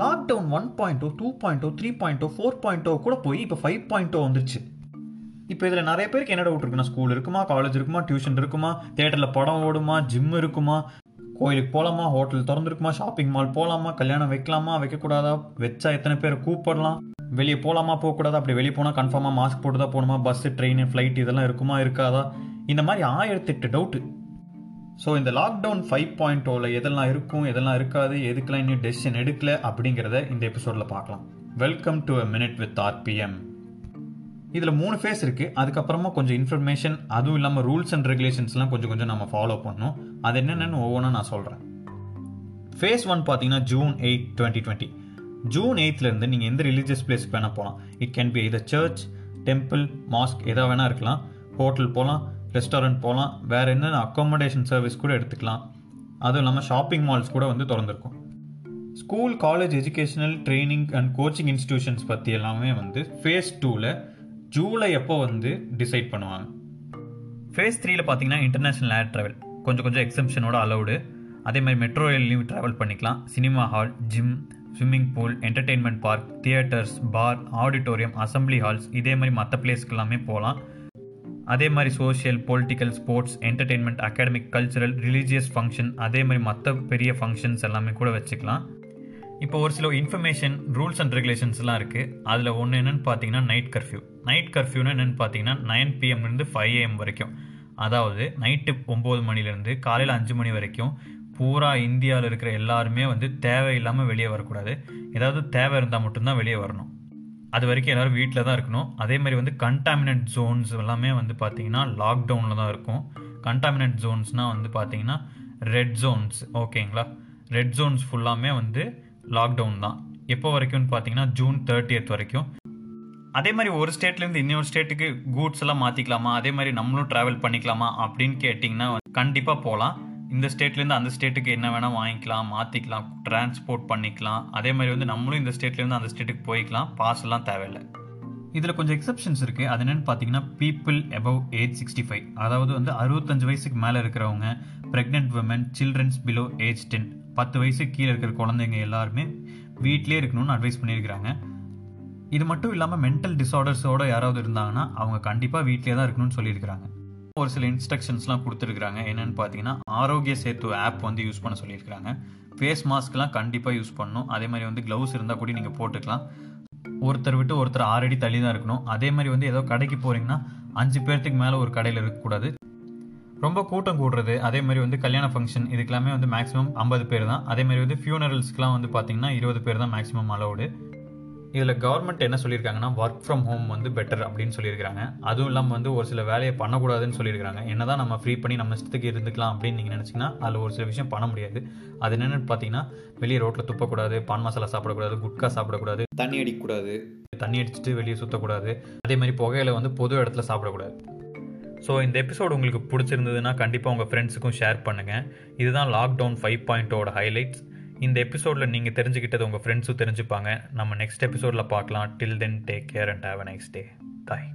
Lockdown one point two point three point four point கூட போய் இப்போ ஃபைவ் பாயிண்ட் வந்துருச்சு. இப்போ இதில் நிறைய பேருக்கு என்ன டவுட் இருக்குன்னா ஸ்கூல் இருக்குமா காலேஜ் இருக்குமா டியூஷன் இருக்குமா தேட்டரில் படம் ஓடுமா ஜிம் இருக்குமா கோயிலுக்கு போகலாமா ஹோட்டல் திறந்துருக்குமா ஷாப்பிங் மால் போகலாமா கல்யாணம் வைக்கலாமா வைக்கக்கூடாதா வச்சா எத்தனை பேரை கூப்பிடலாம் வெளியே போகலாமா போகக்கூடாதா அப்படி வெளியே போனால் கன்ஃபார்மாக மாஸ்க் போட்டு தான் போகணுமா பஸ்ஸு ட்ரெயின் ஃப்ளைட் இதெல்லாம் இருக்குமா இருக்காதா? இந்த மாதிரி ஆயிரத்தெட்டு டவுட்டு ஸோ இந்த லாக்டவுன் ஃபைவ் பாயிண்ட் ஓவில் எதெல்லாம் இருக்கும் எதெல்லாம் இருக்காது எதுக்கெல்லாம் இன்னும் டெசிஷன் எடுக்கல அப்படிங்கிறத இந்த எபிசோடில் பார்க்கலாம். Welcome to a minute with RPM இதில் மூணு ஃபேஸ் இருக்குது அதுக்கப்புறமா கொஞ்சம் இன்ஃபர்மேஷன் அதுவும் இல்லாமல் ரூல்ஸ் அண்ட் ரெகுலேஷன்ஸ்லாம் கொஞ்சம் கொஞ்சம் நம்ம ஃபாலோ பண்ணணும். அது என்னென்னு ஒவ்வொன்றா நான் சொல்கிறேன் ஃபேஸ் ஒன் பார்த்தீங்கன்னா June eight twenty twenty June எயித்துலேருந்து நீங்கள் எந்த ரிலீஜியஸ் பிளேஸ்க்கு வேணால் போகலாம் இட் கேன் பி இத சர்ச் டெம்பிள் மாஸ்க் எதாக வேணால் இருக்கலாம். ஹோட்டல் போகலாம் ரெஸ்டாரண்ட் போகலாம். வேறு என்னென்ன அக்காமடேஷன் சர்வீஸ் கூட எடுத்துக்கலாம். அதுவும் இல்லாமல் ஷாப்பிங் மால்ஸ் கூட வந்து திறந்துருக்கும். School college educational training and coaching institutions பற்றி எல்லாமே வந்து ஃபேஸ் டூவில் ஜூலை எப்போ வந்து டிசைட் பண்ணுவாங்க. ஃபேஸ் த்ரீயில் பார்த்தீங்கன்னா இன்டர்நேஷ்னல் ஏர் ட்ராவல் கொஞ்சம் கொஞ்சம் எக்ஸம்ஷனோட அலௌடு அதே மாதிரி மெட்ரோ ரயில்லையும் ட்ராவல் பண்ணிக்கலாம். Cinema hall gym swimming pool entertainment park theatres bar auditorium assembly halls இதே மாதிரி மற்ற பிளேஸ்க்கு எல்லாமே போகலாம். அதே மாதிரி social political sports entertainment academic cultural religious function அதே மாதிரி மற்ற பெரிய ஃபங்க்ஷன்ஸ் எல்லாமே கூட வச்சுக்கலாம். இப்போ ஒரு சில இன்ஃபர்மேஷன் ரூல்ஸ் அண்ட் ரெகுலேஷன்ஸ்லாம் இருக்குது அதில் ஒன்று என்னென்னு பார்த்தீங்கன்னா நைட் கர்ஃப்யூ நைட் கர்ஃப்யூன்னு என்னென்னு பார்த்தீங்கன்னா நைன் பிஎம்லேருந்து ஃபைவ் ஏஎம் வரைக்கும். அதாவது நைட்டு ஒம்பது மணிலேருந்து காலையில் அஞ்சு மணி வரைக்கும் பூரா இந்தியாவில் இருக்கிற எல்லாருமே வந்து தேவையில்லாமல் வெளியே வரக்கூடாது. ஏதாவது தேவை இருந்தால் மட்டும்தான் வெளியே வரணும். அது வரைக்கும் எல்லோரும் வீட்டில் தான் இருக்கணும். அதே மாதிரி வந்து கண்டாமினன்ட் ஜோன்ஸ் எல்லாமே வந்து பார்த்திங்கன்னா லாக்டவுனில் தான் இருக்கும். கண்டாமினன்ட் ஜோன்ஸ்னால் வந்து பார்த்தீங்கன்னா ரெட் ஜோன்ஸ் ஓகேங்களா ரெட் ஜோன்ஸ் ஃபுல்லாமே வந்து லாக்டவுன் தான். எப்போ வரைக்கும்னு பார்த்தீங்கன்னா ஜூன் தேர்ட்டியத் வரைக்கும். அதே மாதிரி ஒரு ஸ்டேட்லேருந்து இன்னொரு ஸ்டேட்டுக்கு கூட்ஸ் எல்லாம் மாற்றிக்கலாமா அதே மாதிரி நம்மளும் ட்ராவல் பண்ணிக்கலாமா? அப்படின்னு கேட்டிங்கன்னா கண்டிப்பாக போகலாம். இந்த ஸ்டேட்லேருந்து அந்த ஸ்டேட்டுக்கு என்ன வேணால் வாங்கிக்கலாம் மாற்றிக்கலாம் டிரான்ஸ்போர்ட் பண்ணிக்கலாம். அதே மாதிரி வந்து நம்மளும் இந்த ஸ்டேட்லேருந்து அந்த ஸ்டேட்டுக்கு போய்க்கலாம். பாஸ் எல்லாம் தேவையில்லை. இதில் கொஞ்சம் எக்ஸப்ஷன்ஸ் இருக்குது அது என்னென்னு பார்த்தீங்கன்னா people above age sixty five அதாவது வந்து அறுபத்தஞ்சு வயசுக்கு மேலே இருக்கிறவங்க pregnant women childrens below age ten பத்து வயசுக்கு கீழே இருக்கிற குழந்தைங்க எல்லாருமே வீட்டிலே இருக்கணும்னு அட்வைஸ் பண்ணியிருக்கிறாங்க. இது மட்டும் இல்லாமல் மென்டல் டிசார்டர்ஸோட யாராவது இருந்தாங்கன்னா அவங்க கண்டிப்பாக வீட்டிலே தான் இருக்கணும்னு சொல்லியிருக்கிறாங்க. ஒரு சில இன்ஸ்ட்ரக்ஷன்ஸ்லாம் கொடுத்துருக்குறாங்க. என்னென்னு பார்த்தீங்கன்னா ஆரோக்கிய சேத்து ஆப் வந்து யூஸ் பண்ண சொல்லியிருக்கிறாங்க. ஃபேஸ் மாஸ்க்லாம் கண்டிப்பாக யூஸ் பண்ணணும். அதே மாதிரி வந்து க்ளவுஸ் இருந்தால் கூட நீங்கள் போட்டுக்கலாம். ஒருத்தர் விட்டு ஒருத்தர் ஆறடி தள்ளி தான் இருக்கணும். அதே மாதிரி வந்து ஏதோ கடைக்கு போகிறீங்கன்னா அஞ்சு பேர்த்துக்கு மேலே ஒரு கடையில் இருக்கக்கூடாது. ரொம்ப கூட்டம் கூடுறது. அதே மாதிரி வந்து கல்யாண ஃபங்க்ஷன் இதுக்கெல்லாமே வந்து மேக்ஸிமம் ஐம்பது பேர் தான். அதே மாதிரி வந்து ஃபியூனரல்ஸ்க்குலாம் வந்து பார்த்தீங்கன்னா இருபது பேர் தான் மேக்ஸிமம் அலௌடு இதில் கவர்மெண்ட் என்ன சொல்லியிருக்காங்கன்னா ஒர்க் ஃப்ரம் ஹோம் வந்து பெட்டர் அப்படின்னு சொல்லியிருக்காங்க அதுவும் இல்லாமல் வந்து ஒரு சில வேலையை பண்ணக்கூடாதுன்னு சொல்லியிருக்காங்க என்ன தான் நம்ம ஃப்ரீ பண்ணி நம்ம இஷ்டத்துக்கு இருந்துக்கலாம் அப்படின்னு நீங்கள் நினச்சிங்கன்னா அதில் ஒரு சில விஷயம் பண்ண முடியாது. அது என்னென்னு பார்த்தீங்கன்னா வெளியே ரோட்டில் துப்பக்கூடாது பான் மசாலா சாப்பிடக்கூடாது குட்கா சாப்பிடக்கூடாது தண்ணி அடிக்கக்கூடாது. தண்ணி அடிச்சுட்டு வெளியே சுற்றக்கூடாது அதே மாதிரி புகையில வந்து பொது இடத்துல சாப்பிடக்கூடாது. ஸோ இந்த எபிசோடு உங்களுக்கு பிடிச்சிருந்ததுன்னா கண்டிப்பாக உங்கள் ஃப்ரெண்ட்ஸுக்கும் ஷேர் பண்ணுங்கள் இதுதான் லாக்டவுன் ஃபைவ் பாயிண்ட்டோட ஹைலைட்ஸ் இந்த எபிசோடில் நீங்கள் தெரிஞ்சுக்கிட்டது உங்கள் ஃப்ரெண்ட்ஸும் தெரிஞ்சுப்பாங்க. நம்ம நெக்ஸ்ட் எபிசோடில் பார்க்கலாம். Till then take care and have a next day bye